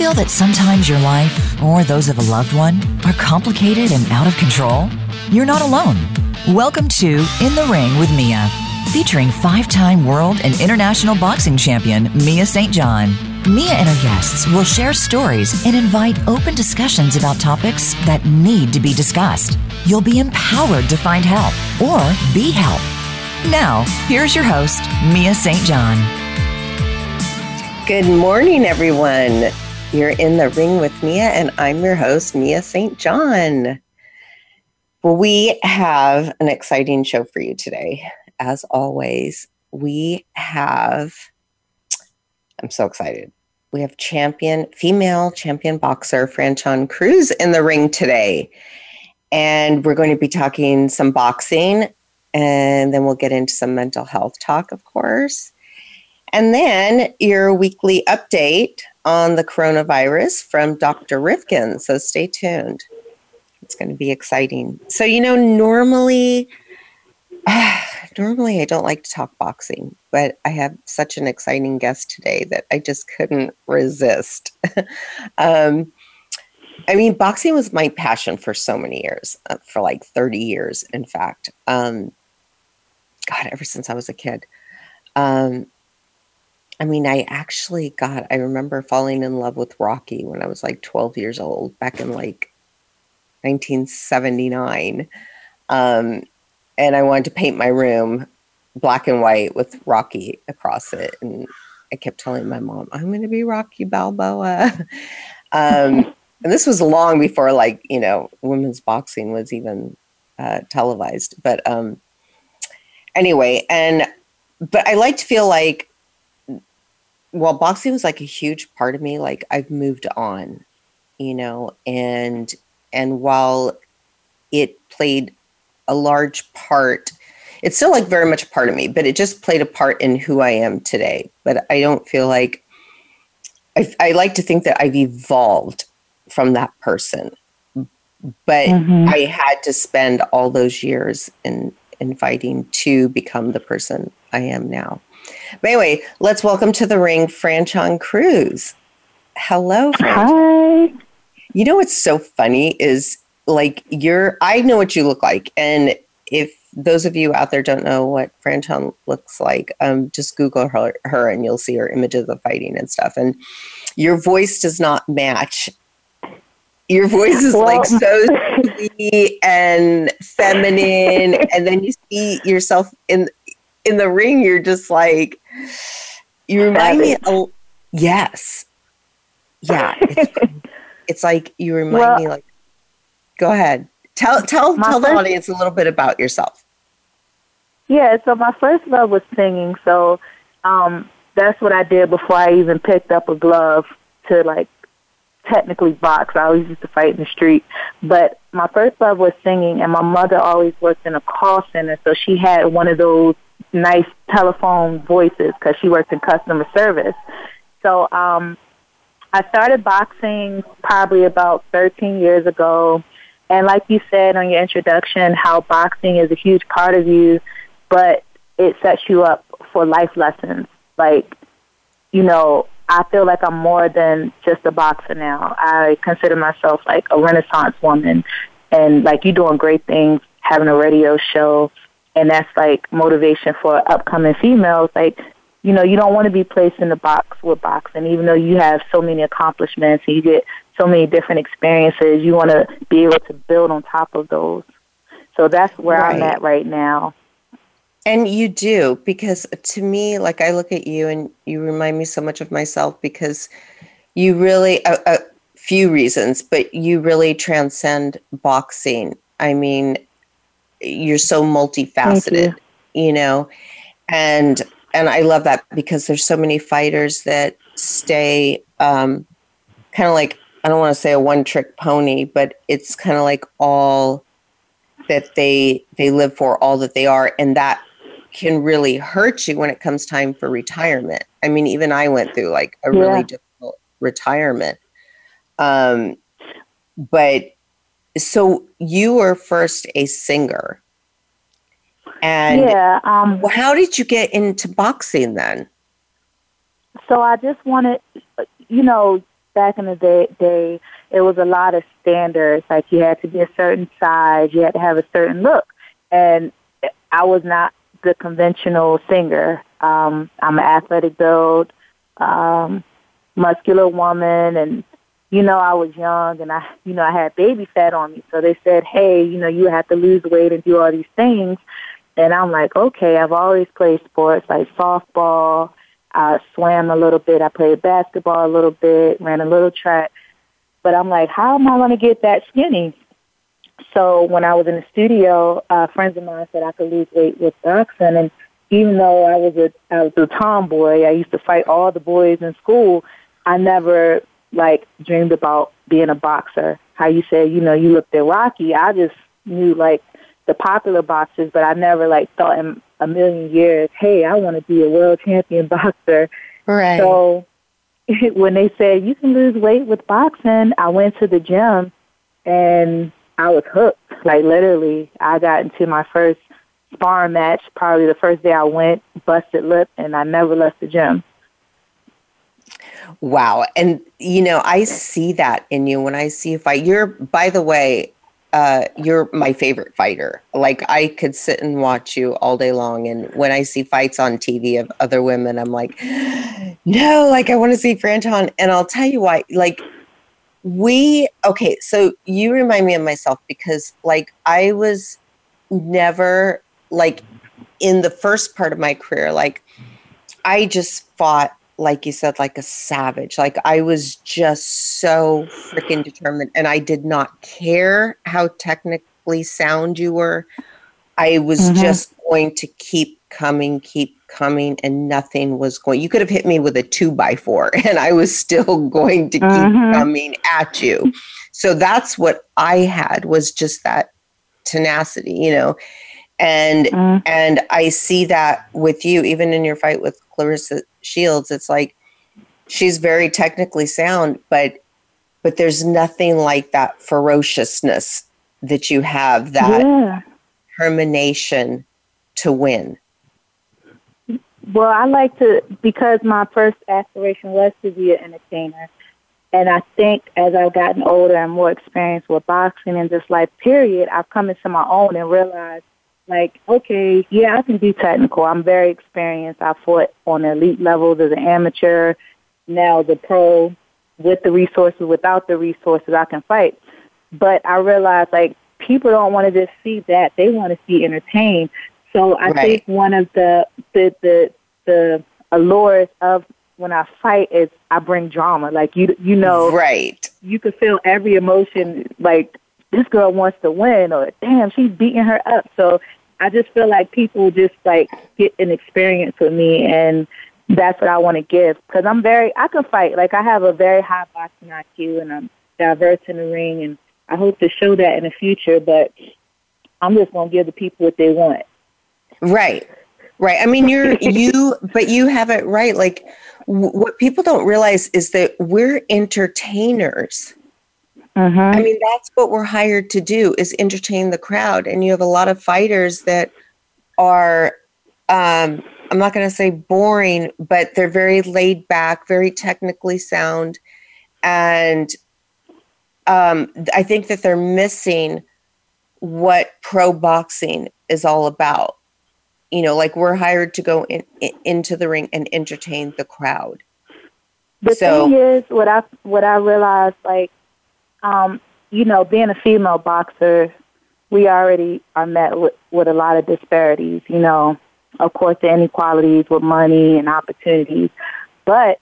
feel that sometimes your life, or those of a loved one, are complicated and out of control? You're not alone. Welcome to In the Ring with Mia, featuring five time world and international boxing champion Mia St. John. Mia and her guests will share stories and invite open discussions about topics that need to be discussed. You'll be empowered to find help or be helped. Now, here's your host, Mia St. John. Good morning, everyone. You're in the ring with Mia, and I'm your host, Mia St. John. Well, we have an exciting show for you today. As always, we have, I'm so excited. We have champion, female champion boxer, Franchon Crews in the ring today. And we're going to be talking some boxing, and then we'll get into some mental health talk, of course. And then your weekly update on the coronavirus from Dr. Rifkin. So stay tuned. It's going to be exciting. So, you know, normally, uh, normally I don't like to talk boxing, but I have such an exciting guest today that I just couldn't resist. um, I mean, boxing was my passion for so many years, uh, for like 30 years, in fact. Um, God, ever since I was a kid. Um, I mean, I actually got, I remember falling in love with Rocky when I was like 12 years old, back in like 1979. Um, and I wanted to paint my room black and white with Rocky across it. And I kept telling my mom, I'm going to be Rocky Balboa. um, and this was long before, like, you know, women's boxing was even uh, televised. But um, anyway, and, but I like to feel like well, boxing was like a huge part of me. Like I've moved on, you know, and and while it played a large part, it's still like very much a part of me, but it just played a part in who I am today. But I don't feel like I, I like to think that I've evolved from that person. But mm-hmm. I had to spend all those years in in fighting to become the person I am now. But anyway, let's welcome to the ring Franchon Crews. Hello, Hi. You know what's so funny is like you're I know what you look like. And if those of you out there don't know what Franchon looks like, um, just Google her, her and you'll see her images of fighting and stuff. And your voice does not match. Your voice is well, like so sweet and feminine, and then you see yourself in in the ring, you're just like, you remind me. Of, yes, yeah. It's, it's, like you remind well, me. Like, go ahead. Tell tell tell the audience a little bit about yourself. Yeah. So my first love was singing. So um, that's what I did before I even picked up a glove to like technically box. I always used to fight in the street. But my first love was singing, and my mother always worked in a call center, so she had one of those nice telephone voices because she worked in customer service. So um, I started boxing probably about 13 years ago. And like you said on your introduction, how boxing is a huge part of you, but it sets you up for life lessons. Like, you know, I feel like I'm more than just a boxer now. I consider myself like a renaissance woman. And like you're doing great things, having a radio show, and that's like motivation for upcoming females. Like, you know, you don't want to be placed in the box with boxing, even though you have so many accomplishments and you get so many different experiences. You want to be able to build on top of those. So that's where right. I'm at right now. And you do, because to me, like I look at you and you remind me so much of myself because you really, a, a few reasons, but you really transcend boxing. I mean, you're so multifaceted, you. you know, and and I love that because there's so many fighters that stay um, kind of like I don't want to say a one trick pony, but it's kind of like all that they they live for, all that they are, and that can really hurt you when it comes time for retirement. I mean, even I went through like a yeah. really difficult retirement. Um, but so you were first a singer. And yeah, um, how did you get into boxing then? So I just wanted, you know, back in the day, day, it was a lot of standards. Like you had to be a certain size, you had to have a certain look, and I was not the conventional singer. Um, I'm an athletic build, um, muscular woman, and you know I was young, and I, you know, I had baby fat on me. So they said, hey, you know, you have to lose weight and do all these things. And I'm like, okay, I've always played sports like softball. I swam a little bit. I played basketball a little bit, ran a little track. But I'm like, how am I going to get that skinny? So when I was in the studio, uh, friends of mine said I could lose weight with boxing. And even though I was a I was a tomboy, I used to fight all the boys in school. I never like dreamed about being a boxer. How you said, you know, you looked at Rocky. I just knew like the popular boxers, but I never like thought in a million years, hey, I want to be a world champion boxer. Right. So when they said you can lose weight with boxing, I went to the gym and I was hooked. Like literally, I got into my first sparring match probably the first day I went, busted lip, and I never left the gym. Wow. And, you know, I see that in you when I see a fight. You're, by the way, uh, you're my favorite fighter. Like I could sit and watch you all day long. And when I see fights on TV of other women, I'm like, no, like I want to see Franchon. And I'll tell you why. Like we, okay, so you remind me of myself because like I was never like in the first part of my career, like I just fought like you said, like a savage. Like I was just so freaking determined and I did not care how technically sound you were. I was mm-hmm. just going to keep coming, keep coming, and nothing was going. You could have hit me with a two by four and I was still going to keep mm-hmm. coming at you. So that's what I had was just that tenacity, you know. And mm. and I see that with you, even in your fight with Claressa Shields, it's like she's very technically sound, but but there's nothing like that ferociousness that you have, that yeah. determination to win. Well, I like to because my first aspiration was to be an entertainer. And I think as I've gotten older and more experienced with boxing and just life period, I've come into my own and realized like, okay, yeah, I can be technical. I'm very experienced. I fought on elite levels as an amateur, now the pro, with the resources, without the resources, I can fight. But I realized like people don't want to just see that; they want to see entertained. So I right. think one of the the the the allures of when I fight is I bring drama. Like you you know, right? You can feel every emotion. Like this girl wants to win, or damn, she's beating her up. So I just feel like people just like get an experience with me, and that's what I want to give. Because I'm very, I can fight. Like I have a very high boxing IQ, and I'm diverse in the ring, and I hope to show that in the future. But I'm just gonna give the people what they want. Right, right. I mean, you're you, but you have it right. Like w- what people don't realize is that we're entertainers. Mm-hmm. I mean, that's what we're hired to do is entertain the crowd. And you have a lot of fighters that are, um, I'm not going to say boring, but they're very laid back, very technically sound. And um, I think that they're missing what pro boxing is all about. You know, like we're hired to go in, in, into the ring and entertain the crowd. The so, thing is, what I what I realized, like um, you know, being a female boxer, we already are met with, with a lot of disparities, you know, of course, the inequalities with money and opportunities. But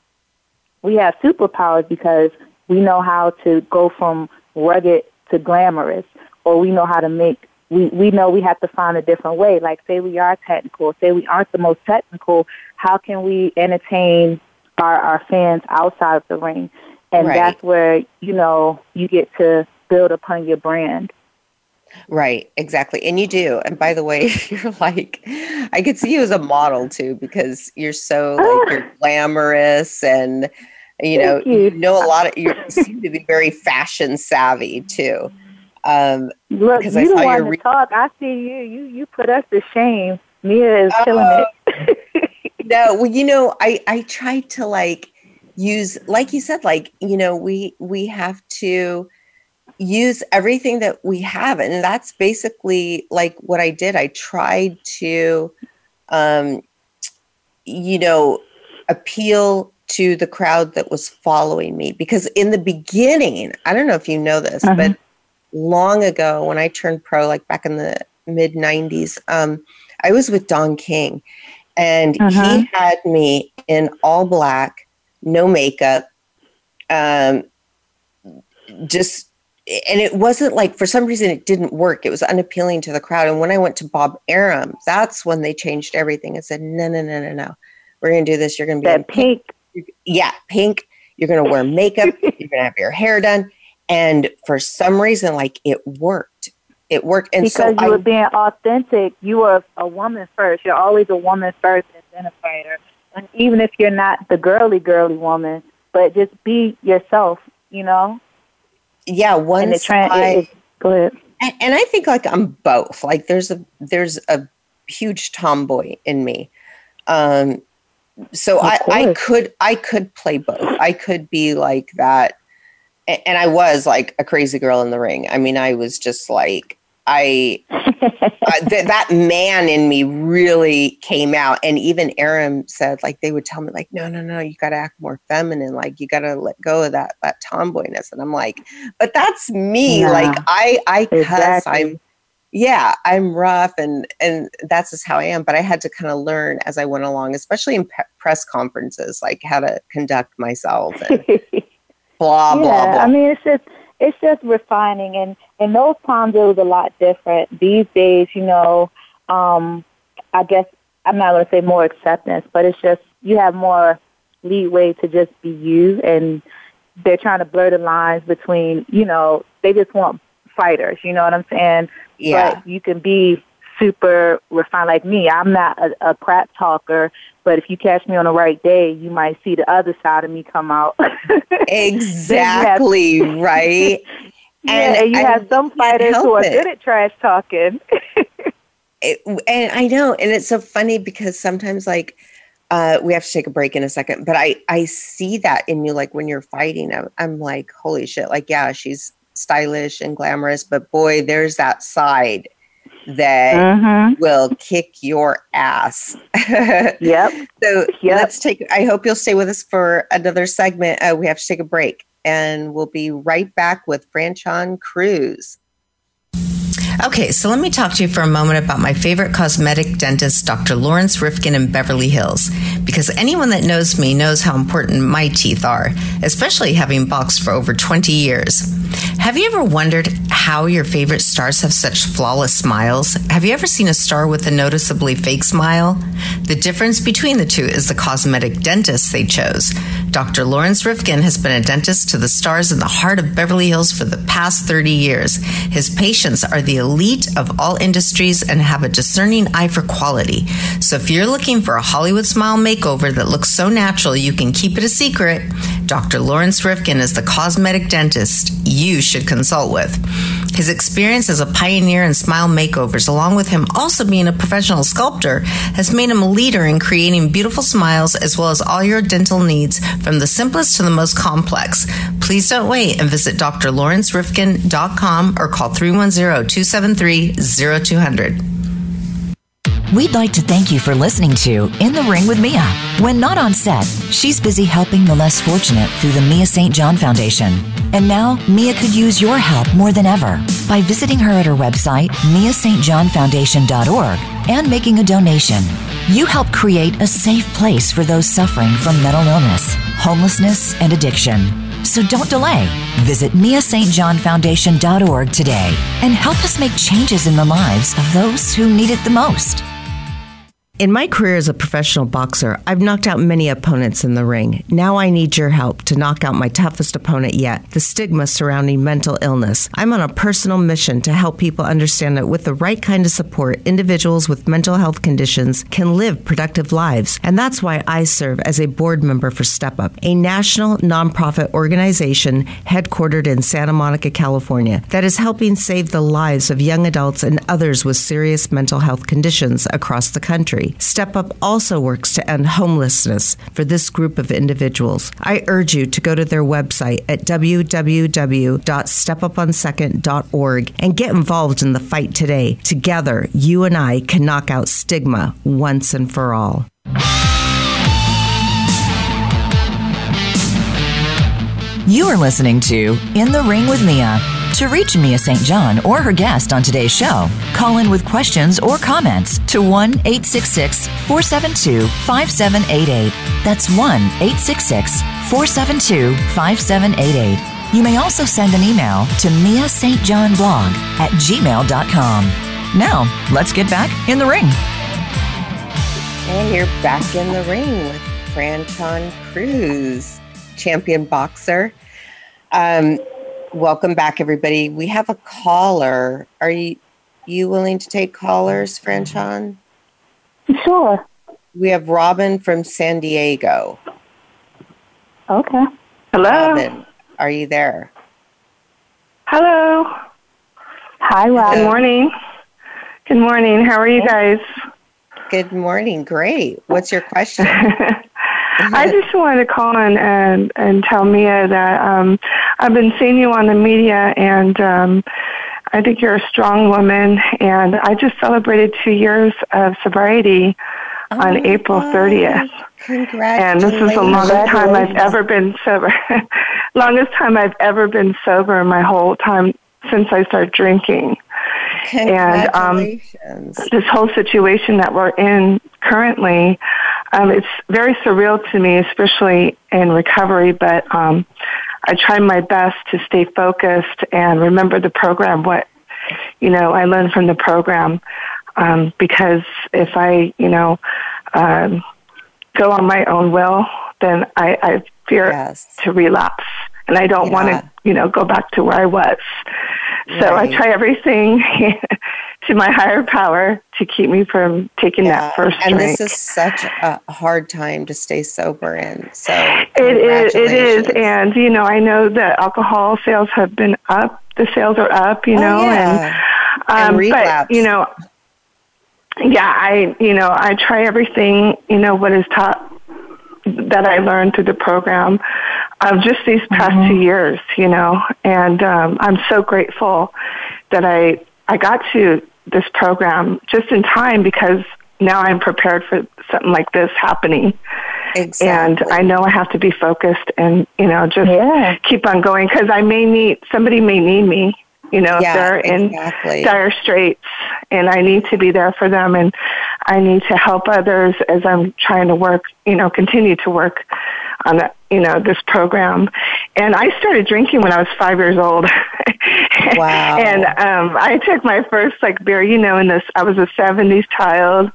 we have superpowers because we know how to go from rugged to glamorous, or we know how to make we, we know we have to find a different way. Like say we are technical, say we aren't the most technical, how can we entertain our, our fans outside of the ring? And right. that's where, you know, you get to build upon your brand. Right, exactly. And you do. And by the way, you're like, I could see you as a model too, because you're so like, you're glamorous and, you know, you. you. know a lot of, you seem to be very fashion savvy too. Um, Look, you don't want to re- talk. I see you. You you put us to shame. Mia is killing uh, it. no, well, you know, I I tried to like use like you said like you know we we have to use everything that we have. And that's basically like what i did. I tried to um you know appeal to the crowd that was following me. Because in the beginning i don't know if you know this uh-huh. but long ago when i turned pro like back in the mid 90s um i was with don king. And uh-huh. he had me in all black no makeup, um, just and it wasn't like for some reason it didn't work. It was unappealing to the crowd. And when I went to Bob Arum, that's when they changed everything and said, no, no, no, no, no. We're gonna do this. You're gonna be that pink. pink. Yeah, pink. You're gonna wear makeup. you're gonna have your hair done. And for some reason, like it worked. It worked. And because so you I, were being authentic. You were a woman first. You're always a woman first and then a fighter even if you're not the girly girly woman, but just be yourself, you know. Yeah, one. I, go ahead. And, and I think like I'm both. Like there's a there's a huge tomboy in me. Um, so I, I could I could play both. I could be like that, and I was like a crazy girl in the ring. I mean, I was just like I uh, th- that man in me really came out, and even Arum said like they would tell me like no no no you got to act more feminine. Like you got to let go of that that tomboyness, and I'm like but that's me. Yeah, like I I cuss. Exactly. I'm yeah I'm rough and and that's just how I am, but I had to kind of learn as I went along, especially in pe- press conferences like how to conduct myself and blah yeah, blah blah. I mean it's just it's just refining and in those times it was a lot different. These days, you know, um, I guess I'm not going to say more acceptance, but it's just you have more leeway to just be you, and they're trying to blur the lines between, you know, they just want fighters. You know what I'm saying? Yeah. But you can be super refined like me. I'm not a, a crap talker, but if you catch me on the right day, you might see the other side of me come out. exactly right. And, yeah, and you I have some fighters who are it. good at trash talking. it, and I know, and it's so funny because sometimes, like, uh, we have to take a break in a second, but I I see that in you, like when you're fighting, I'm, I'm like, holy shit, like, yeah, she's stylish and glamorous, but boy, there's that side that mm-hmm. will kick your ass. yep. So yep. let's take. I hope you'll stay with us for another segment. Uh, we have to take a break and we'll be right back with Franchon Crews. Okay, so let me talk to you for a moment about my favorite cosmetic dentist, Dr. Lawrence Rifkin in Beverly Hills, because anyone that knows me knows how important my teeth are, especially having boxed for over 20 years. Have you ever wondered how your favorite stars have such flawless smiles? Have you ever seen a star with a noticeably fake smile? The difference between the two is the cosmetic dentist they chose. Dr. Lawrence Rifkin has been a dentist to the stars in the heart of Beverly Hills for the past 30 years. His patients are the elite of all industries and have a discerning eye for quality. So if you're looking for a Hollywood smile makeover that looks so natural you can keep it a secret, Dr. Lawrence Rifkin is the cosmetic dentist you should consult with. His experience as a pioneer in smile makeovers, along with him also being a professional sculptor, has made him a leader in creating beautiful smiles as well as all your dental needs, from the simplest to the most complex. Please don't wait and visit drlawrencerifkin.com or call 310 273 0200. We'd like to thank you for listening to In the Ring with Mia. When not on set, she's busy helping the less fortunate through the Mia St. John Foundation. And now, Mia could use your help more than ever by visiting her at her website, miastjohnfoundation.org, and making a donation. You help create a safe place for those suffering from mental illness, homelessness, and addiction. So don't delay. Visit miastjohnfoundation.org today and help us make changes in the lives of those who need it the most. In my career as a professional boxer, I've knocked out many opponents in the ring. Now I need your help to knock out my toughest opponent yet the stigma surrounding mental illness. I'm on a personal mission to help people understand that with the right kind of support, individuals with mental health conditions can live productive lives. And that's why I serve as a board member for Step Up, a national nonprofit organization headquartered in Santa Monica, California, that is helping save the lives of young adults and others with serious mental health conditions across the country. Step Up also works to end homelessness for this group of individuals. I urge you to go to their website at www.stepuponsecond.org and get involved in the fight today. Together, you and I can knock out stigma once and for all. You are listening to In the Ring with Mia. To reach Mia St. John or her guest on today's show, call in with questions or comments to 1 866 472 5788. That's 1 866 472 5788. You may also send an email to Mia St. John blog at gmail.com. Now, let's get back in the ring. And you're back in the ring with Franchon Crews, champion boxer. Um, welcome back, everybody. We have a caller. Are you you willing to take callers, Franchon? Sure. We have Robin from San Diego. Okay. Hello. Robin, are you there? Hello. Hi, Robin. Good morning. Good morning. How are you guys? Good morning. Great. What's your question? I just wanted to call in and and tell Mia that um, I've been seeing you on the media, and um, I think you're a strong woman. And I just celebrated two years of sobriety oh on April 30th. Congratulations! And this is the longest time I've ever been sober. longest time I've ever been sober in my whole time since I started drinking. And um, this whole situation that we're in currently, um, it's very surreal to me, especially in recovery. But um, I try my best to stay focused and remember the program. What you know, I learned from the program um, because if I, you know, um, go on my own will, then I, I fear yes. to relapse, and I don't yeah. want to, you know, go back to where I was. So right. I try everything to my higher power to keep me from taking yeah. that first and drink. And this is such a hard time to stay sober in. So it is. It is, and you know, I know that alcohol sales have been up. The sales are up. You oh, know, yeah. and, um, and but you know, yeah, I you know I try everything. You know what is taught that I learned through the program of just these past mm-hmm. two years, you know, and um, I'm so grateful that I I got to this program just in time because now I'm prepared for something like this happening. Exactly. And I know I have to be focused and you know just yeah. keep on going because I may need somebody may need me you know, yeah, if they're exactly. in dire straits and I need to be there for them and I need to help others as I'm trying to work, you know, continue to work on the, you know, this program. And I started drinking when I was five years old. Wow. and um I took my first like beer, you know, in this I was a seventies child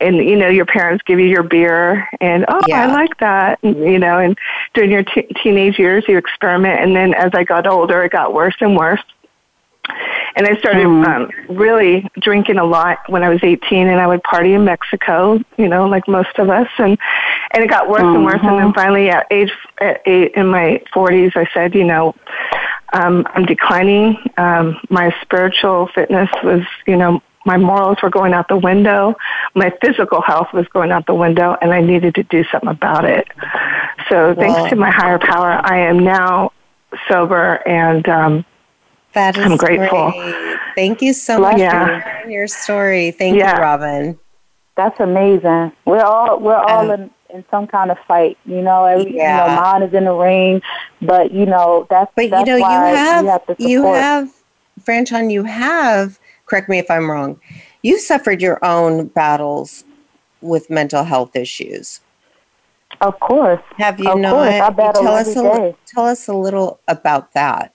and you know your parents give you your beer and oh yeah. i like that and, you know and during your t- teenage years you experiment and then as i got older it got worse and worse and I started mm. um, really drinking a lot when I was 18, and I would party in Mexico, you know, like most of us, and and it got worse mm-hmm. and worse. And then mm-hmm. finally, at age at eight in my 40s, I said, you know, um, I'm declining. Um, my spiritual fitness was, you know, my morals were going out the window. My physical health was going out the window, and I needed to do something about it. So, thanks to my higher power, I am now sober and um, that is I'm grateful. Great. Thank you so much yeah. for sharing your story. Thank yeah. you, Robin. That's amazing. We're all we're all uh, in, in some kind of fight. You know, every yeah. you know, mine is in the ring, but you know that's but that's you know you have you have, you have Franchon, you have correct me if I'm wrong. You suffered your own battles with mental health issues. Of course. Have you of not? Course. I battle tell us a, day. tell us a little about that.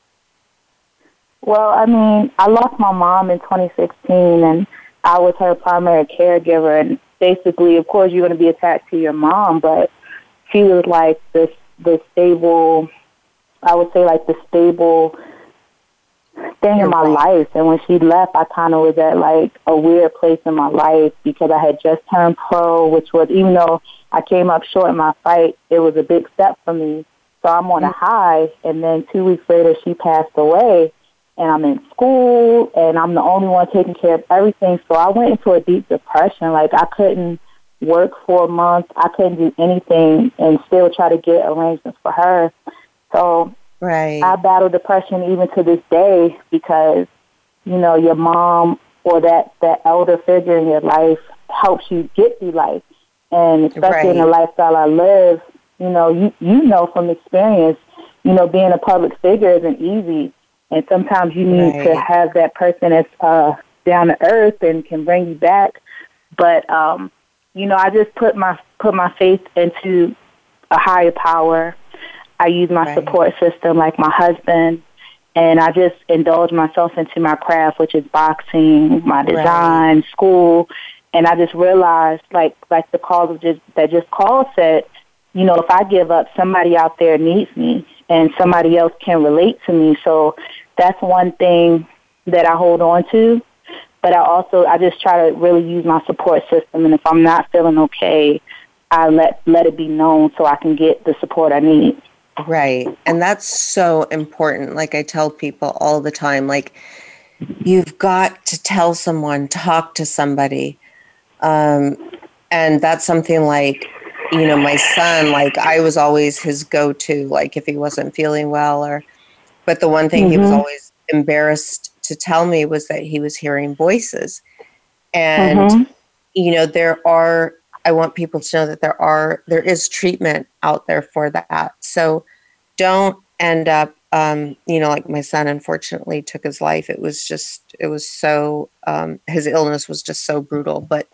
Well, I mean, I lost my mom in 2016, and I was her primary caregiver. And basically, of course, you're going to be attached to your mom, but she was like this, the stable. I would say like the stable thing in my life. And when she left, I kind of was at like a weird place in my life because I had just turned pro, which was even though I came up short in my fight, it was a big step for me. So I'm on a mm. high, and then two weeks later, she passed away and I'm in school and I'm the only one taking care of everything. So I went into a deep depression. Like I couldn't work for a month. I couldn't do anything and still try to get arrangements for her. So right. I battle depression even to this day because, you know, your mom or that, that elder figure in your life helps you get through life. And especially right. in the lifestyle I live, you know, you, you know from experience, you know, being a public figure isn't easy. And sometimes you need right. to have that person that's uh, down to earth and can bring you back. But um, you know, I just put my put my faith into a higher power. I use my right. support system like my husband and I just indulge myself into my craft, which is boxing, my design, right. school, and I just realized, like like the call of just that just call said, you know, if I give up, somebody out there needs me, and somebody else can relate to me. So that's one thing that I hold on to but I also I just try to really use my support system, and if I'm not feeling okay, I let let it be known so I can get the support I need. Right, and that's so important. Like I tell people all the time, like you've got to tell someone, talk to somebody, um, and that's something like you know my son. Like I was always his go-to, like if he wasn't feeling well, or but the one thing mm-hmm. he was mm-hmm. always embarrassed to tell me was that he was hearing voices. And, mm-hmm. you know, there are, I want people to know that there are, there is treatment out there for that. So don't end up, um, you know, like my son unfortunately took his life. It was just, it was so, um, his illness was just so brutal. But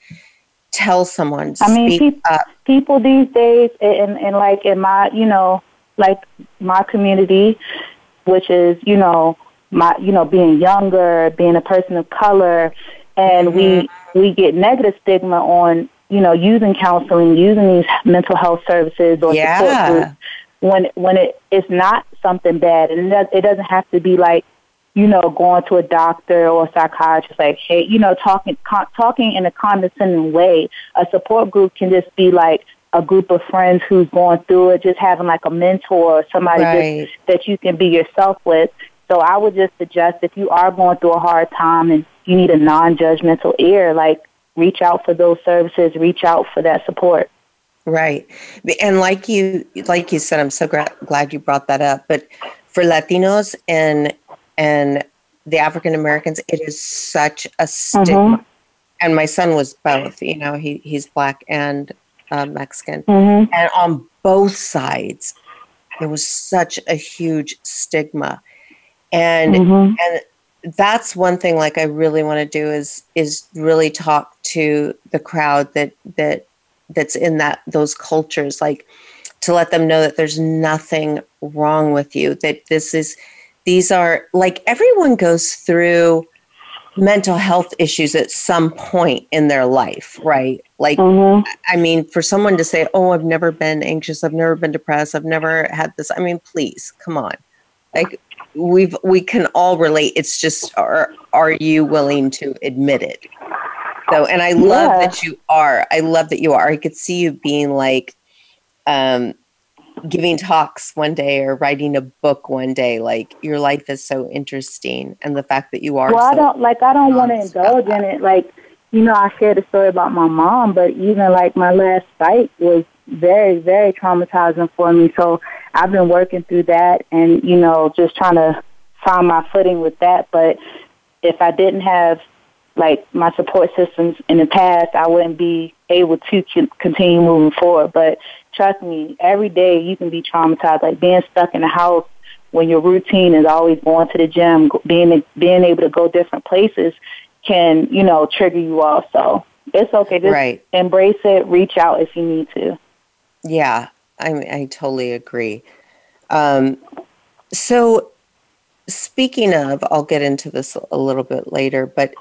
tell someone, I mean, people, people these days, and, and like in my, you know, like my community, which is, you know, my you know being younger, being a person of color, and mm-hmm. we we get negative stigma on you know using counseling, using these mental health services or yeah. support groups when when it it is not something bad, and it, does, it doesn't have to be like you know going to a doctor or a psychiatrist like hey you know talking con- talking in a condescending way. A support group can just be like a group of friends who's going through it, just having like a mentor or somebody right. just, that you can be yourself with. So I would just suggest if you are going through a hard time and you need a non-judgmental ear, like reach out for those services, reach out for that support. Right. And like you like you said I'm so gra- glad you brought that up, but for Latinos and and the African Americans it is such a stigma. Mm-hmm. And my son was both, you know, he he's black and uh, Mexican. Mm-hmm. And on both sides there was such a huge stigma and mm-hmm. and that's one thing like i really want to do is is really talk to the crowd that that that's in that those cultures like to let them know that there's nothing wrong with you that this is these are like everyone goes through mental health issues at some point in their life right like mm-hmm. i mean for someone to say oh i've never been anxious i've never been depressed i've never had this i mean please come on like we've we can all relate it's just are are you willing to admit it so and i love yeah. that you are i love that you are i could see you being like um giving talks one day or writing a book one day like your life is so interesting and the fact that you are well so i don't like i don't want to um, indulge in it like you know i shared a story about my mom but even like my last fight was very very traumatizing for me so I've been working through that and, you know, just trying to find my footing with that. But if I didn't have like my support systems in the past, I wouldn't be able to continue moving forward. But trust me, every day you can be traumatized. Like being stuck in the house when your routine is always going to the gym, being being able to go different places can you know trigger you off. So it's okay. Just right. embrace it. Reach out if you need to. Yeah, I I totally agree. Um, so, speaking of, I'll get into this a little bit later, but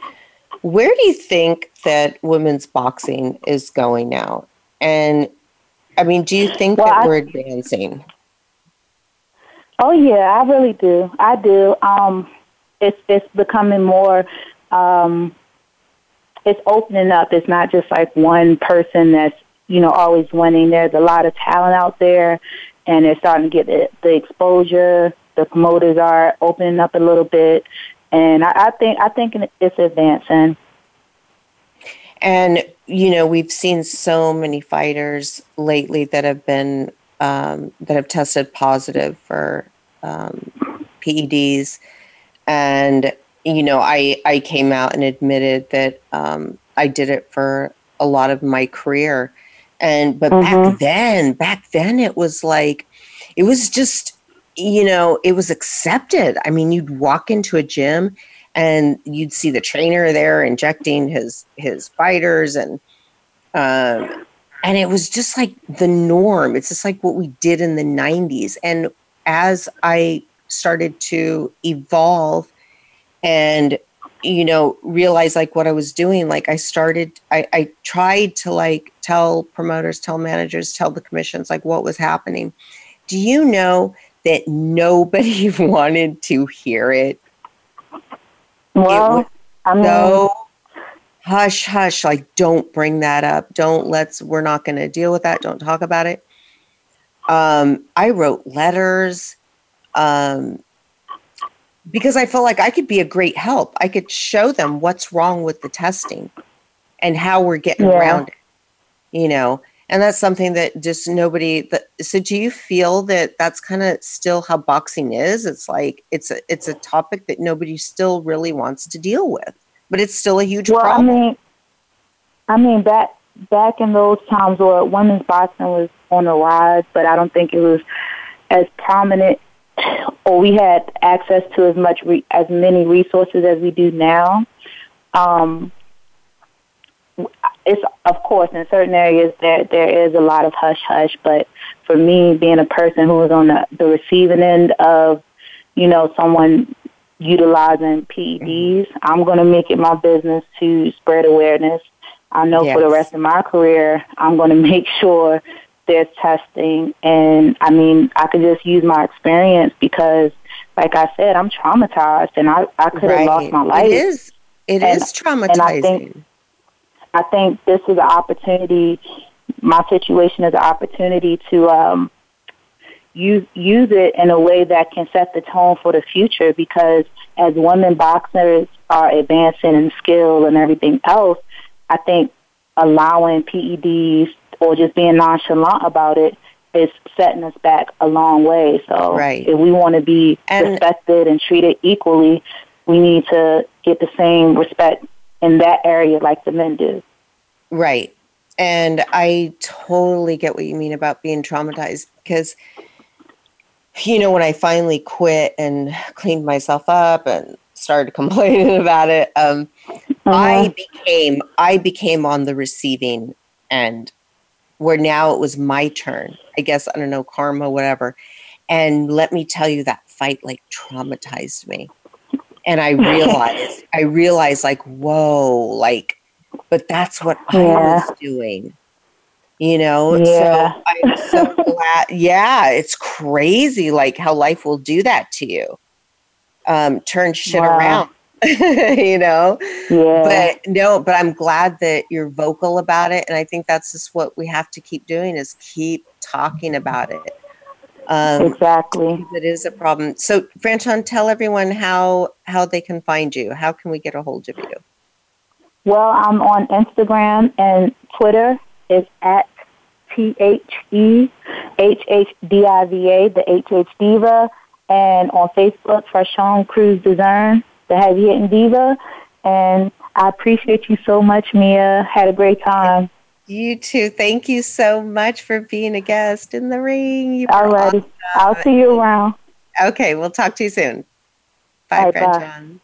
where do you think that women's boxing is going now? And I mean, do you think well, that I, we're advancing? Oh yeah, I really do. I do. Um, it's it's becoming more. Um, it's opening up. It's not just like one person that's you know, always winning. There's a lot of talent out there, and they're starting to get the, the exposure. The promoters are opening up a little bit, and I, I think I think it's advancing. And, you know, we've seen so many fighters lately that have been, um, that have tested positive for um, PEDs. And, you know, I, I came out and admitted that um, I did it for a lot of my career. And, but mm-hmm. back then, back then it was like, it was just, you know, it was accepted. I mean, you'd walk into a gym and you'd see the trainer there injecting his his fighters and um and it was just like the norm. It's just like what we did in the 90s and as i started to evolve and you know realize like what i was doing like i started I, I tried to like tell promoters tell managers tell the commissions like what was happening. Do you know that nobody wanted to hear it well, I mean, so hush, hush, like don't bring that up. Don't let's. We're not going to deal with that. Don't talk about it. Um, I wrote letters um, because I felt like I could be a great help. I could show them what's wrong with the testing and how we're getting yeah. around it. You know, and that's something that just nobody that so do you feel that that's kind of still how boxing is? It's like it's a it's a topic that nobody still really wants to deal with but it's still a huge well, problem. i mean i mean back back in those times where women's boxing was on the rise but i don't think it was as prominent or we had access to as much re- as many resources as we do now um it's of course in certain areas there there is a lot of hush hush, but for me, being a person who is on the, the receiving end of, you know, someone utilizing PEDs, mm-hmm. I'm going to make it my business to spread awareness. I know yes. for the rest of my career, I'm going to make sure there's testing. And I mean, I could just use my experience because, like I said, I'm traumatized and I, I could have right. lost my life. It is. It and, is traumatizing. And I think, I think this is an opportunity. My situation is an opportunity to um, use use it in a way that can set the tone for the future. Because as women boxers are advancing in skill and everything else, I think allowing PEDs or just being nonchalant about it is setting us back a long way. So right. if we want to be and respected and treated equally, we need to get the same respect in that area like the men do. Right. And I totally get what you mean about being traumatized because, you know, when I finally quit and cleaned myself up and started complaining about it, um, uh-huh. I became I became on the receiving end, where now it was my turn. I guess I don't know karma, whatever. And let me tell you, that fight like traumatized me. And I realized, I realized, like, whoa, like but that's what yeah. I was doing. You know, yeah. so I'm so glad. Yeah, it's crazy, like how life will do that to you. Um, turn shit wow. around. you know, yeah. But no, but I'm glad that you're vocal about it, and I think that's just what we have to keep doing is keep talking about it. Um, exactly, it is a problem. So, Franchon, tell everyone how how they can find you. How can we get a hold of you? Well, I'm on Instagram and Twitter. It's at T H E H H D I V A, the H H Diva, and on Facebook Franchon Crews Design, the Heavy Hitting Diva. And I appreciate you so much, Mia. Had a great time. You too. Thank you so much for being a guest in the ring. You Alrighty. Awesome. I'll see you around. Okay, we'll talk to you soon. Bye, right, Fred bye. John.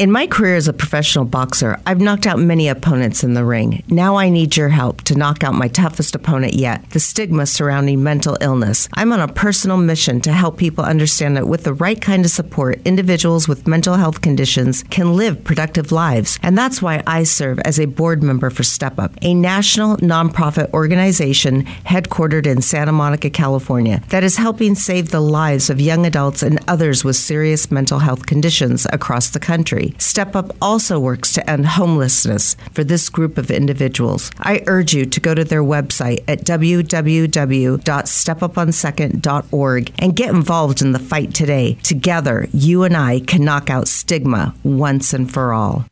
In my career as a professional boxer, I've knocked out many opponents in the ring. Now I need your help to knock out my toughest opponent yet the stigma surrounding mental illness. I'm on a personal mission to help people understand that with the right kind of support, individuals with mental health conditions can live productive lives. And that's why I serve as a board member for Step Up, a national nonprofit organization headquartered in Santa Monica, California, that is helping save the lives of young adults and others with serious mental health conditions across the country. Step Up also works to end homelessness for this group of individuals. I urge you to go to their website at www.stepuponsecond.org and get involved in the fight today. Together, you and I can knock out stigma once and for all.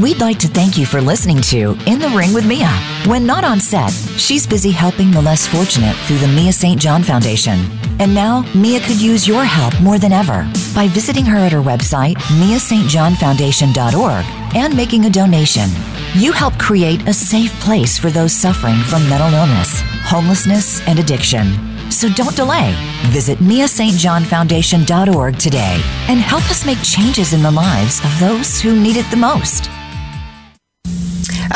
We'd like to thank you for listening to In the Ring with Mia. When not on set, she's busy helping the less fortunate through the Mia St. John Foundation. And now, Mia could use your help more than ever by visiting her at her website, miastjohnfoundation.org, and making a donation. You help create a safe place for those suffering from mental illness, homelessness, and addiction. So don't delay. Visit miastjohnfoundation.org today and help us make changes in the lives of those who need it the most.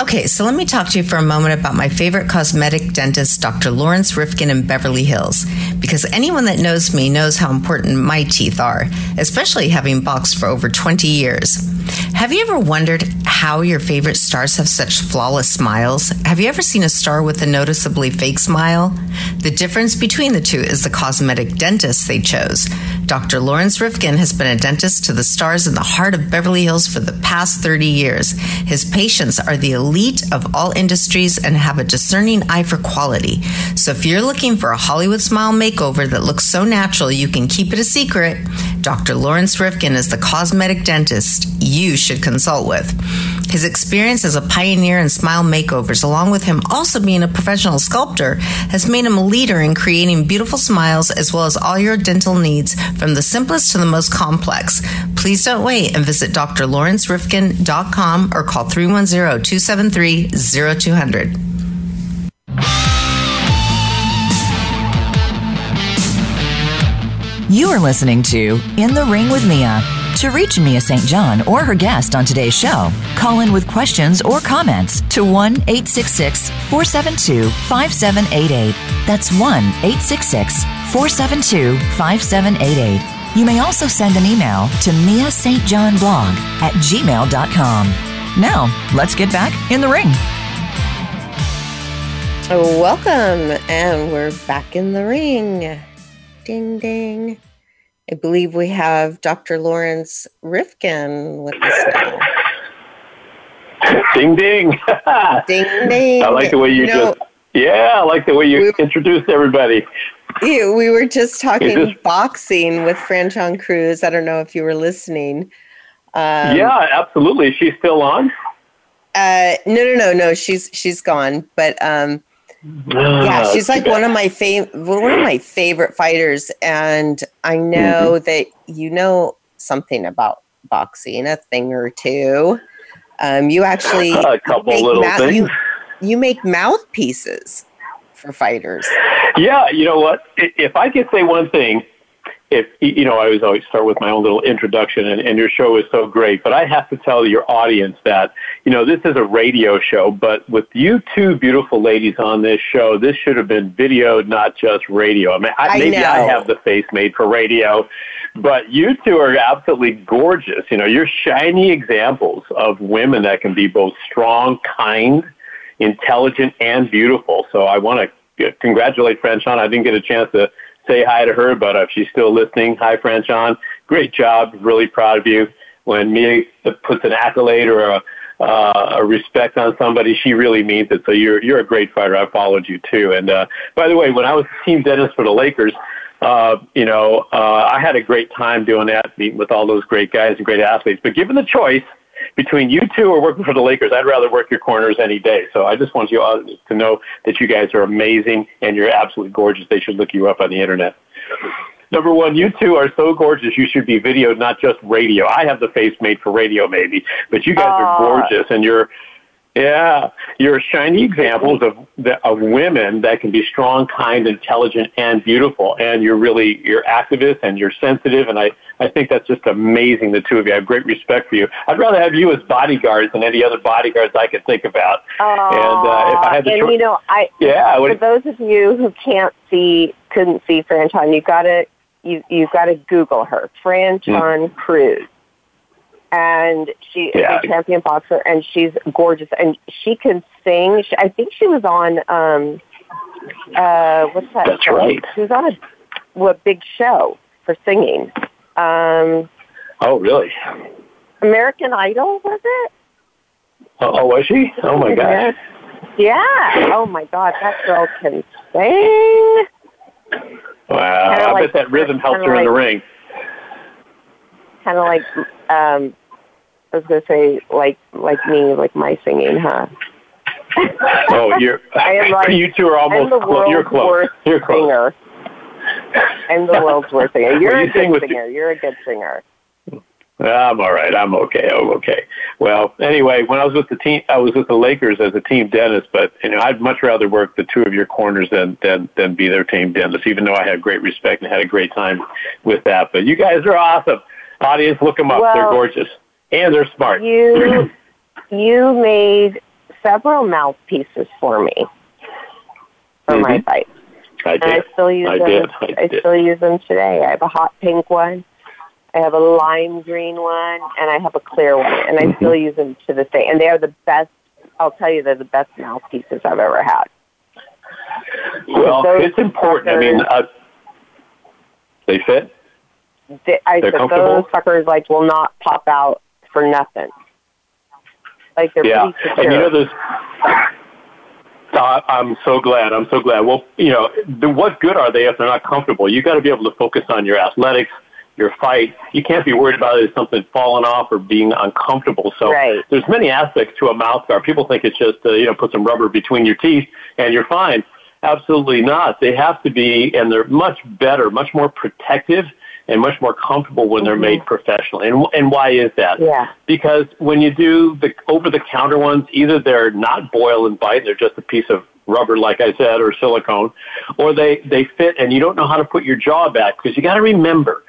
Okay, so let me talk to you for a moment about my favorite cosmetic dentist, Dr. Lawrence Rifkin in Beverly Hills, because anyone that knows me knows how important my teeth are, especially having boxed for over 20 years. Have you ever wondered how your favorite stars have such flawless smiles? Have you ever seen a star with a noticeably fake smile? The difference between the two is the cosmetic dentist they chose. Dr. Lawrence Rifkin has been a dentist to the stars in the heart of Beverly Hills for the past 30 years. His patients are the elite of all industries and have a discerning eye for quality. So if you're looking for a Hollywood smile makeover that looks so natural you can keep it a secret, Dr. Lawrence Rifkin is the cosmetic dentist you should consult with. His experience as a pioneer in smile makeovers, along with him also being a professional sculptor, has made him a leader in creating beautiful smiles as well as all your dental needs, from the simplest to the most complex. Please don't wait and visit drlawrencerifkin.com or call 310 273 0200. You are listening to In the Ring with Mia. To reach Mia St. John or her guest on today's show, call in with questions or comments to 1 866 472 5788. That's 1 866 472 5788. You may also send an email to Mia St. John blog at gmail.com. Now, let's get back in the ring. Welcome, and we're back in the ring. Ding, ding. I believe we have Dr. Lawrence Rifkin with us now. Ding, ding. ding, ding. I like the way you, you know, just, yeah, I like the way you we, introduced everybody. Yeah, we were just talking this, boxing with Franchon Crews. I don't know if you were listening. Um, yeah, absolutely. She's still on? Uh, no, no, no, no. She's she's gone. But um, yeah, ah, she's like one of my favorite one of my favorite fighters, and I know mm-hmm. that you know something about boxing, a thing or two. Um, you actually a couple little ma- things. You, you make mouthpieces for fighters. Yeah, you know what? If I could say one thing, if you know, I always always start with my own little introduction, and, and your show is so great. But I have to tell your audience that you know this is a radio show, but with you two beautiful ladies on this show, this should have been video, not just radio. I mean, I, I maybe know. I have the face made for radio, but you two are absolutely gorgeous. You know, you're shiny examples of women that can be both strong, kind, intelligent, and beautiful. So I want to congratulate Franchon. I didn't get a chance to say hi to her, but if she's still listening, hi, Franchon. Great job. Really proud of you. When Mia puts an accolade or a, uh, a respect on somebody, she really means it. So you're you're a great fighter. I followed you too. And uh, by the way, when I was team dentist for the Lakers, uh, you know, uh, I had a great time doing that, meeting with all those great guys and great athletes. But given the choice, between you two or working for the Lakers, I'd rather work your corners any day. So I just want you all to know that you guys are amazing and you're absolutely gorgeous. They should look you up on the internet. Number one, you two are so gorgeous. You should be videoed, not just radio. I have the face made for radio, maybe, but you guys are gorgeous, and you're yeah, you're shiny examples of of women that can be strong, kind, intelligent, and beautiful. And you're really you're activist and you're sensitive, and I I think that's just amazing. The two of you, I have great respect for you. I'd rather have you as bodyguards than any other bodyguards I could think about. Oh, and uh, if I had to, and you know, I yeah, I would, for those of you who can't see, couldn't see Franchon, you got to you you've got to Google her, Franchon mm. Crews and she yeah. is a champion boxer, and she's gorgeous, and she can sing. She, I think she was on um, uh, what's that? That's show? right. She was on a what big show for singing. Um, oh, really? American Idol was it? Oh, oh was she? Oh my gosh. Yeah. Oh my God, that girl can sing. Wow. Kinda I like, bet that rhythm helps her like, in the ring kind of like um, I was gonna say like like me, like my singing, huh? oh, you're. I am like, you two are almost. I'm the world's you're close. worst you're close. singer. I'm the world's worst singer. You're well, you a good singer. You're a good singer. I'm all right. I'm okay. I'm okay. Well, anyway, when I was with the team, I was with the Lakers as a team dentist. But you know, I'd much rather work the two of your corners than than than be their team dentist. Even though I had great respect and had a great time with that. But you guys are awesome. Audience, look them up. Well, they're gorgeous and they're smart. You you made several mouthpieces for me for mm-hmm. my bites. I did. And I still use I them. Did. I, I did. still use them today. I have a hot pink one. I have a lime green one, and I have a clear one, and I mm-hmm. still use them to this day. And they are the best. I'll tell you, they're the best mouthpieces I've ever had. Well, it's important. Suckers, I mean, uh, they fit. They, I they're said those suckers like will not pop out for nothing. Like they're yeah. pretty secure. And you know, uh, I'm so glad. I'm so glad. Well, you know, the, what good are they if they're not comfortable? You got to be able to focus on your athletics, your fight. You can't be worried about it as something falling off or being uncomfortable. So right. there's many aspects to a mouth guard. People think it's just uh, you know put some rubber between your teeth and you're fine. Absolutely not. They have to be, and they're much better, much more protective and much more comfortable when they're made mm-hmm. professionally. And, and why is that? Yeah. Because when you do the over-the-counter ones, either they're not boil and bite, they're just a piece of rubber, like I said, or silicone, or they, they fit and you don't know how to put your jaw back because you got to remember,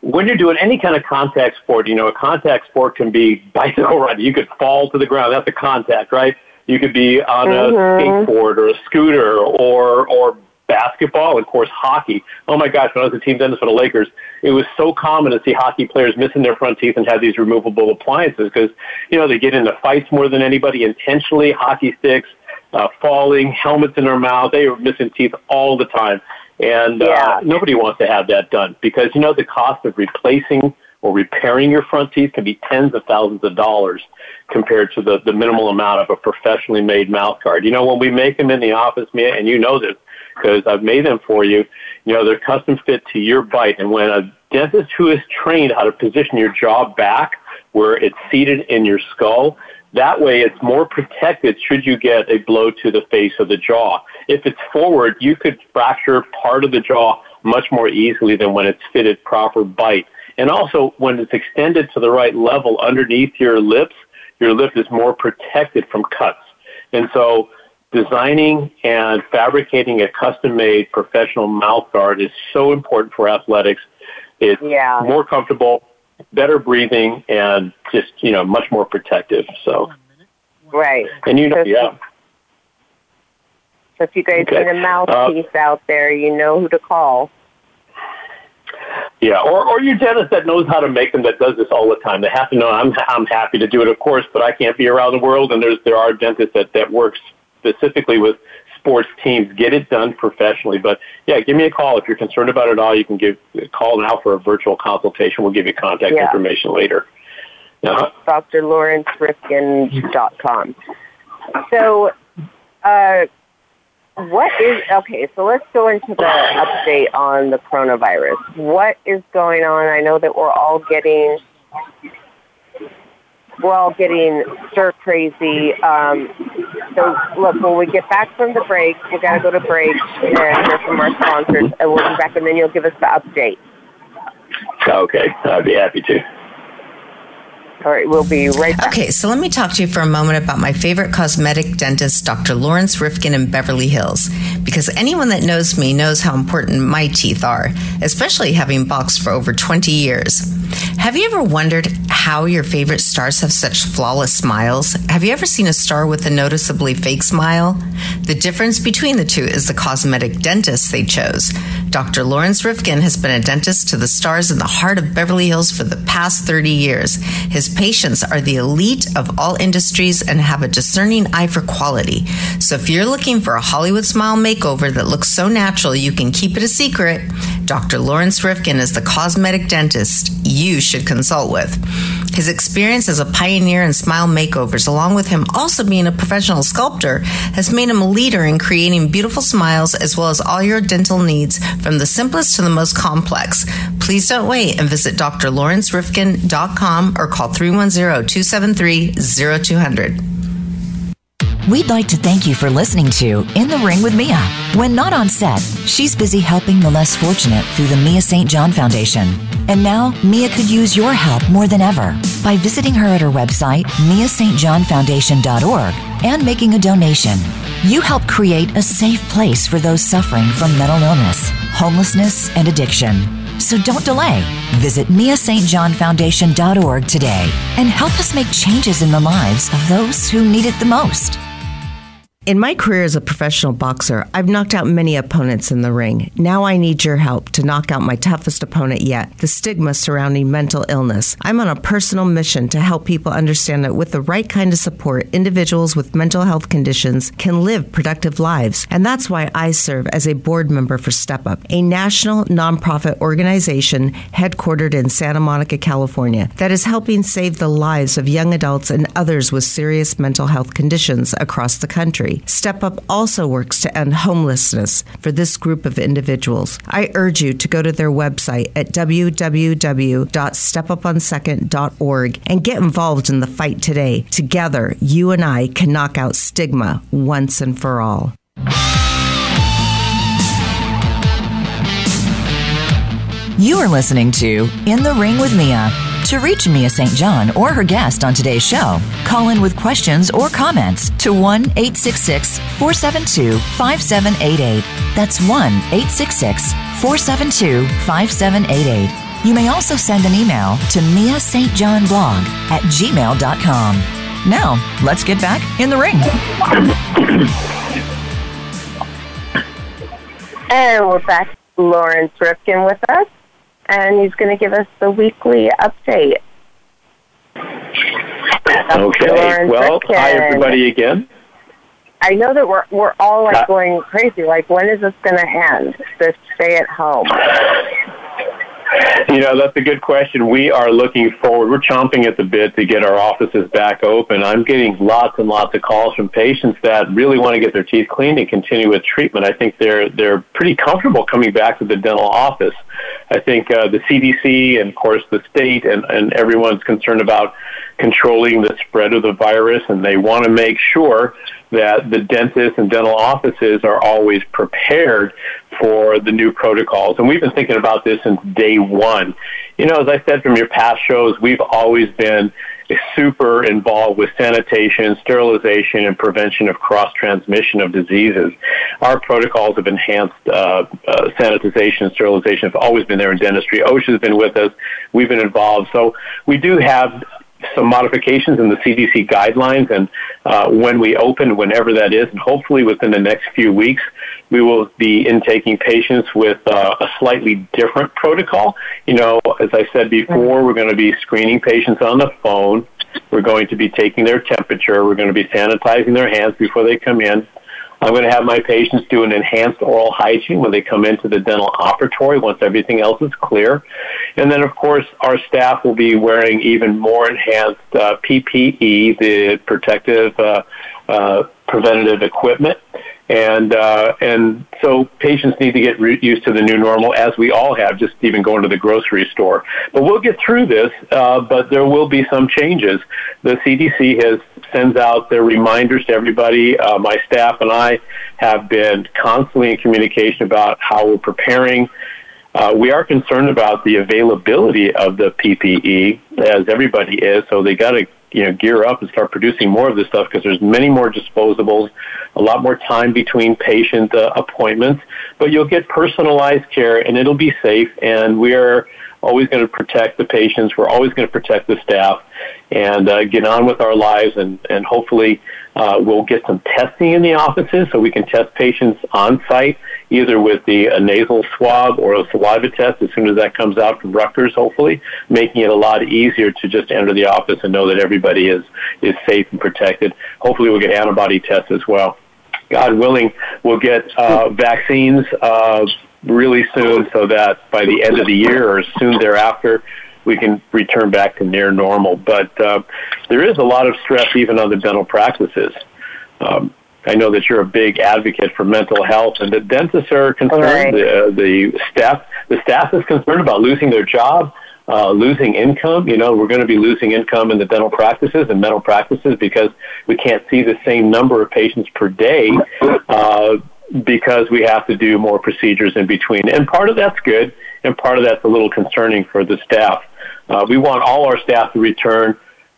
when you're doing any kind of contact sport, you know, a contact sport can be bicycle riding. You could fall to the ground. That's a contact, right? You could be on a mm-hmm. skateboard or a scooter or, or basketball, and of course hockey. Oh my gosh, when I was a team dentist for the Lakers, it was so common to see hockey players missing their front teeth and have these removable appliances because, you know, they get into fights more than anybody intentionally, hockey sticks, uh, falling, helmets in their mouth. They were missing teeth all the time. And uh, nobody wants to have that done because, you know, the cost of replacing or repairing your front teeth can be tens of thousands of dollars compared to the, the minimal amount of a professionally made mouth guard. You know, when we make them in the office, Mia, and you know this, because I've made them for you. You know, they're custom fit to your bite. And when a dentist who is trained how to position your jaw back where it's seated in your skull, that way it's more protected should you get a blow to the face of the jaw. If it's forward, you could fracture part of the jaw much more easily than when it's fitted proper bite. And also, when it's extended to the right level underneath your lips, your lip is more protected from cuts. And so designing and fabricating a custom-made professional mouth guard is so important for athletics. It's yeah. more comfortable, better breathing, and just you know much more protective. So, right. And you know, yeah. So if you guys okay. need a mouthpiece uh, out there, you know who to call. Yeah, or or your dentist that knows how to make them that does this all the time. They have to know I'm I'm happy to do it, of course, but I can't be around the world. And there's there are dentists that that works specifically with sports teams. Get it done professionally. But yeah, give me a call if you're concerned about it all. You can give call now for a virtual consultation. We'll give you contact yeah. information later. Uh-huh. DrLawrenceRifkin.com. So, uh, what is okay? So let's go into the update on the coronavirus. What is going on? I know that we're all getting we're all getting stir crazy. Um, so look, when we get back from the break, we got to go to break and hear from our sponsors, and we'll be back, and then you'll give us the update. Okay, I'd be happy to. All right, we'll be right back. Okay, so let me talk to you for a moment about my favorite cosmetic dentist, Dr. Lawrence Rifkin in Beverly Hills. Because anyone that knows me knows how important my teeth are, especially having boxed for over 20 years. Have you ever wondered how your favorite stars have such flawless smiles? Have you ever seen a star with a noticeably fake smile? The difference between the two is the cosmetic dentist they chose. Dr. Lawrence Rifkin has been a dentist to the stars in the heart of Beverly Hills for the past 30 years. His patients are the elite of all industries and have a discerning eye for quality. So if you're looking for a Hollywood smile makeover that looks so natural you can keep it a secret, Dr. Lawrence Rifkin is the cosmetic dentist you should consult with. His experience as a pioneer in smile makeovers, along with him also being a professional sculptor, has made him a leader in creating beautiful smiles as well as all your dental needs, from the simplest to the most complex. Please don't wait and visit drlawrencerifkin.com or call 310 273 0200. We'd like to thank you for listening to In the Ring with Mia. When not on set, she's busy helping the less fortunate through the Mia St. John Foundation. And now, Mia could use your help more than ever by visiting her at her website, miastjohnfoundation.org, and making a donation. You help create a safe place for those suffering from mental illness, homelessness, and addiction. So don't delay. Visit miastjohnfoundation.org today and help us make changes in the lives of those who need it the most. In my career as a professional boxer, I've knocked out many opponents in the ring. Now I need your help to knock out my toughest opponent yet the stigma surrounding mental illness. I'm on a personal mission to help people understand that with the right kind of support, individuals with mental health conditions can live productive lives. And that's why I serve as a board member for Step Up, a national nonprofit organization headquartered in Santa Monica, California, that is helping save the lives of young adults and others with serious mental health conditions across the country. Step Up also works to end homelessness for this group of individuals. I urge you to go to their website at www.stepuponsecond.org and get involved in the fight today. Together, you and I can knock out stigma once and for all. You are listening to In the Ring with Mia. To reach Mia St. John or her guest on today's show, call in with questions or comments to 1 866 472 5788. That's 1 866 472 5788. You may also send an email to Mia St. John blog at gmail.com. Now, let's get back in the ring. And we're back. Lawrence Rifkin with us and he's going to give us the weekly update. Okay. Well, hi everybody again. I know that we're we're all like going crazy. Like, when is this going to end? This stay at home. You know, that's a good question. We are looking forward. We're chomping at the bit to get our offices back open. I'm getting lots and lots of calls from patients that really want to get their teeth cleaned and continue with treatment. I think they're they're pretty comfortable coming back to the dental office. I think uh, the CDC and of course the state and, and everyone's concerned about controlling the spread of the virus, and they want to make sure that the dentists and dental offices are always prepared for the new protocols. And we've been thinking about this since day one. You know, as I said from your past shows, we've always been super involved with sanitation, sterilization, and prevention of cross transmission of diseases. Our protocols of enhanced uh, uh, sanitization and sterilization have always been there in dentistry. OSHA has been with us. We've been involved. So we do have some modifications in the CDC guidelines, and uh, when we open, whenever that is, and hopefully within the next few weeks, we will be intaking patients with uh, a slightly different protocol. You know, as I said before, we're going to be screening patients on the phone. We're going to be taking their temperature. We're going to be sanitizing their hands before they come in. I'm going to have my patients do an enhanced oral hygiene when they come into the dental operatory once everything else is clear. And then, of course, our staff will be wearing even more enhanced uh, PPE, the protective uh, uh, preventative equipment. And uh, and so patients need to get re- used to the new normal, as we all have, just even going to the grocery store. But we'll get through this. Uh, but there will be some changes. The CDC has sends out their reminders to everybody. Uh, my staff and I have been constantly in communication about how we're preparing. Uh, we are concerned about the availability of the PPE, as everybody is. So they got to you know gear up and start producing more of this stuff because there's many more disposables, a lot more time between patient uh, appointments. But you'll get personalized care, and it'll be safe. And we are always going to protect the patients. We're always going to protect the staff and uh, get on with our lives. And, and hopefully, uh, we'll get some testing in the offices so we can test patients on site, either with the a nasal swab or a saliva test as soon as that comes out from Rutgers, hopefully, making it a lot easier to just enter the office and know that everybody is, is safe and protected. Hopefully, we'll get antibody tests as well. God willing, we'll get uh, vaccines uh, really soon so that by the end of the year or soon thereafter, we can return back to near normal. But uh, there is a lot of stress even on the dental practices. Um, I know that you're a big advocate for mental health, and the dentists are concerned. Right. The, the staff, the staff is concerned about losing their job, uh, losing income. You know, we're going to be losing income in the dental practices and mental practices because we can't see the same number of patients per day. Uh, because we have to do more procedures in between. And part of that's good, and part of that's a little concerning for the staff. Uh, we want all our staff to return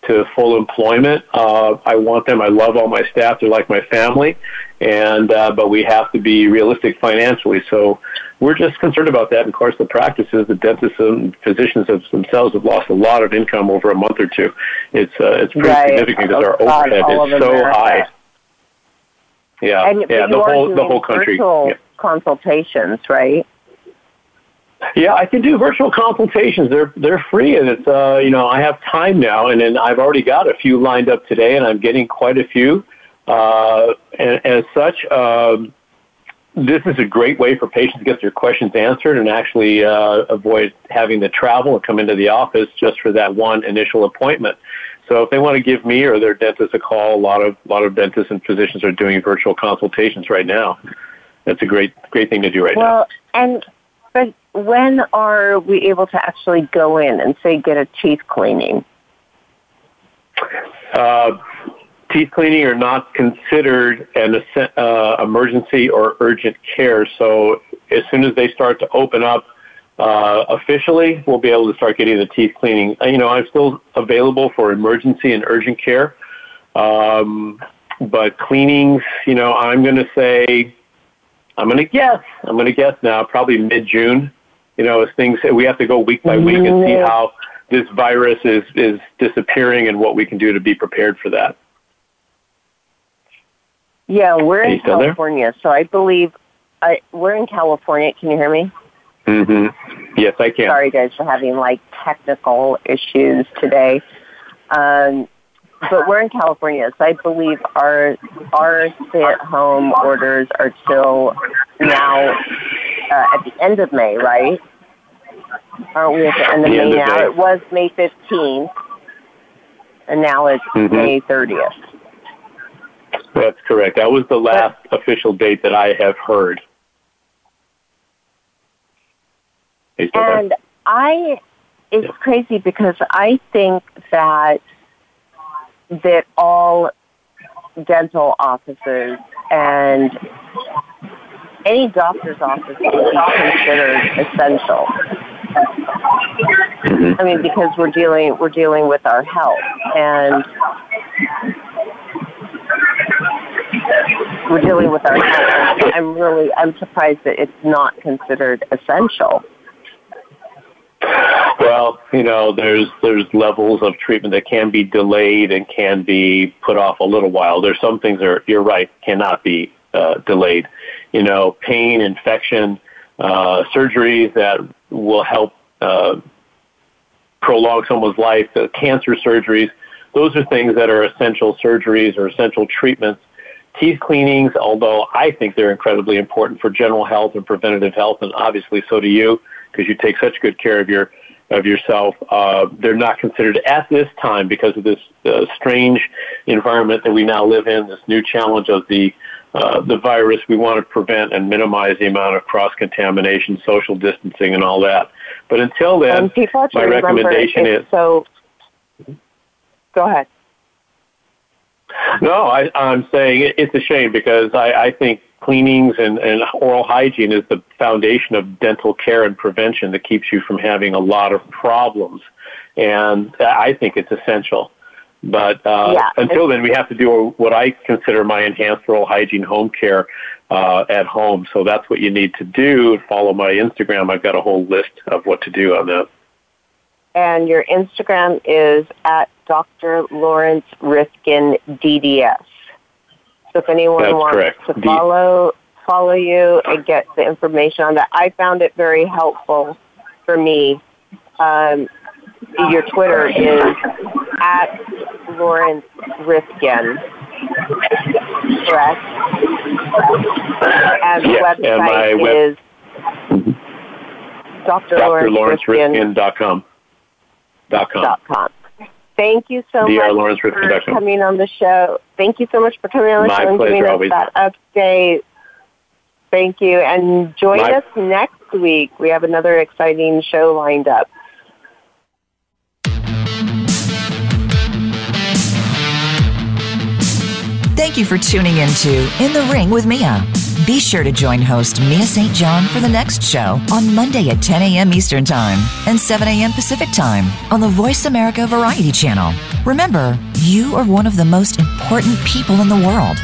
to full employment. Uh, I want them. I love all my staff. They're like my family, and uh, but we have to be realistic financially. So we're just concerned about that. And of course, the practices, the dentists and physicians have themselves have lost a lot of income over a month or two. It's uh, it's pretty right. significant because our overhead is so high. Yeah, and, yeah, the whole the whole country. Yeah. Consultations, right? Yeah, I can do virtual consultations. They're they're free, and it's uh, you know I have time now, and then I've already got a few lined up today, and I'm getting quite a few. Uh, and, and as such, um, this is a great way for patients to get their questions answered and actually uh, avoid having to travel and come into the office just for that one initial appointment. So if they want to give me or their dentist a call, a lot of a lot of dentists and physicians are doing virtual consultations right now. That's a great great thing to do right well, now. Well, and when are we able to actually go in and say get a teeth cleaning? Uh, teeth cleaning are not considered an uh, emergency or urgent care. So as soon as they start to open up uh, officially, we'll be able to start getting the teeth cleaning. Uh, you know, I'm still available for emergency and urgent care. Um, but cleanings, you know, I'm going to say, I'm going to guess, I'm going to guess now, probably mid-June. You know, as things, we have to go week by week and see how this virus is, is disappearing and what we can do to be prepared for that. Yeah, we're in California, there? so I believe I, we're in California. Can you hear me? Mm-hmm. Yes, I can. Sorry, guys, for having like technical issues today. Um, but we're in California, so I believe our our stay-at-home orders are till now uh, at the end of May, right? Aren't we at the end of the May end now? May. It was May fifteenth, and now it's mm-hmm. May thirtieth. That's correct. That was the last but, official date that I have heard. And I, it's yeah. crazy because I think that that all dental offices and any doctor's office would be considered essential. Mm-hmm. I mean, because we're dealing we're dealing with our health, and we're dealing with our health. I'm really I'm surprised that it's not considered essential. Well, you know, there's there's levels of treatment that can be delayed and can be put off a little while. There's some things that are, you're right cannot be uh, delayed. You know, pain, infection, uh, surgeries that will help uh, prolong someone's life. The cancer surgeries, those are things that are essential surgeries or essential treatments. Teeth cleanings, although I think they're incredibly important for general health and preventative health, and obviously so do you because you take such good care of your of yourself. Uh, they're not considered at this time because of this uh, strange environment that we now live in. This new challenge of the uh, the virus. We want to prevent and minimize the amount of cross contamination, social distancing, and all that. But until then, my recommendation is so. Go ahead. No, I, I'm saying it's a shame because I, I think cleanings and, and oral hygiene is the foundation of dental care and prevention that keeps you from having a lot of problems. And I think it's essential. But uh, yeah, until then, we have to do what I consider my enhanced oral hygiene home care uh, at home. So that's what you need to do. Follow my Instagram. I've got a whole list of what to do on that. And your Instagram is at Dr. Lawrence Rifkin DDS. So if anyone That's wants correct. to follow follow you and get the information on that, I found it very helpful for me. Um, your Twitter is at Lawrence Rifkin, correct? And yes, website and web- is Dr. Lawrence Rifkin. Dot com. Dot com. Dot com. Thank you so DR much Lawrence for Rifkin. coming on the show. Thank you so much for coming on the My show and giving pleasure, us always. that update. Thank you. And join My- us next week. We have another exciting show lined up. Thank you for tuning into In the Ring with Mia. Be sure to join host Mia St. John for the next show on Monday at 10 a.m. Eastern Time and 7 a.m. Pacific Time on the Voice America Variety Channel. Remember, you are one of the most important people in the world,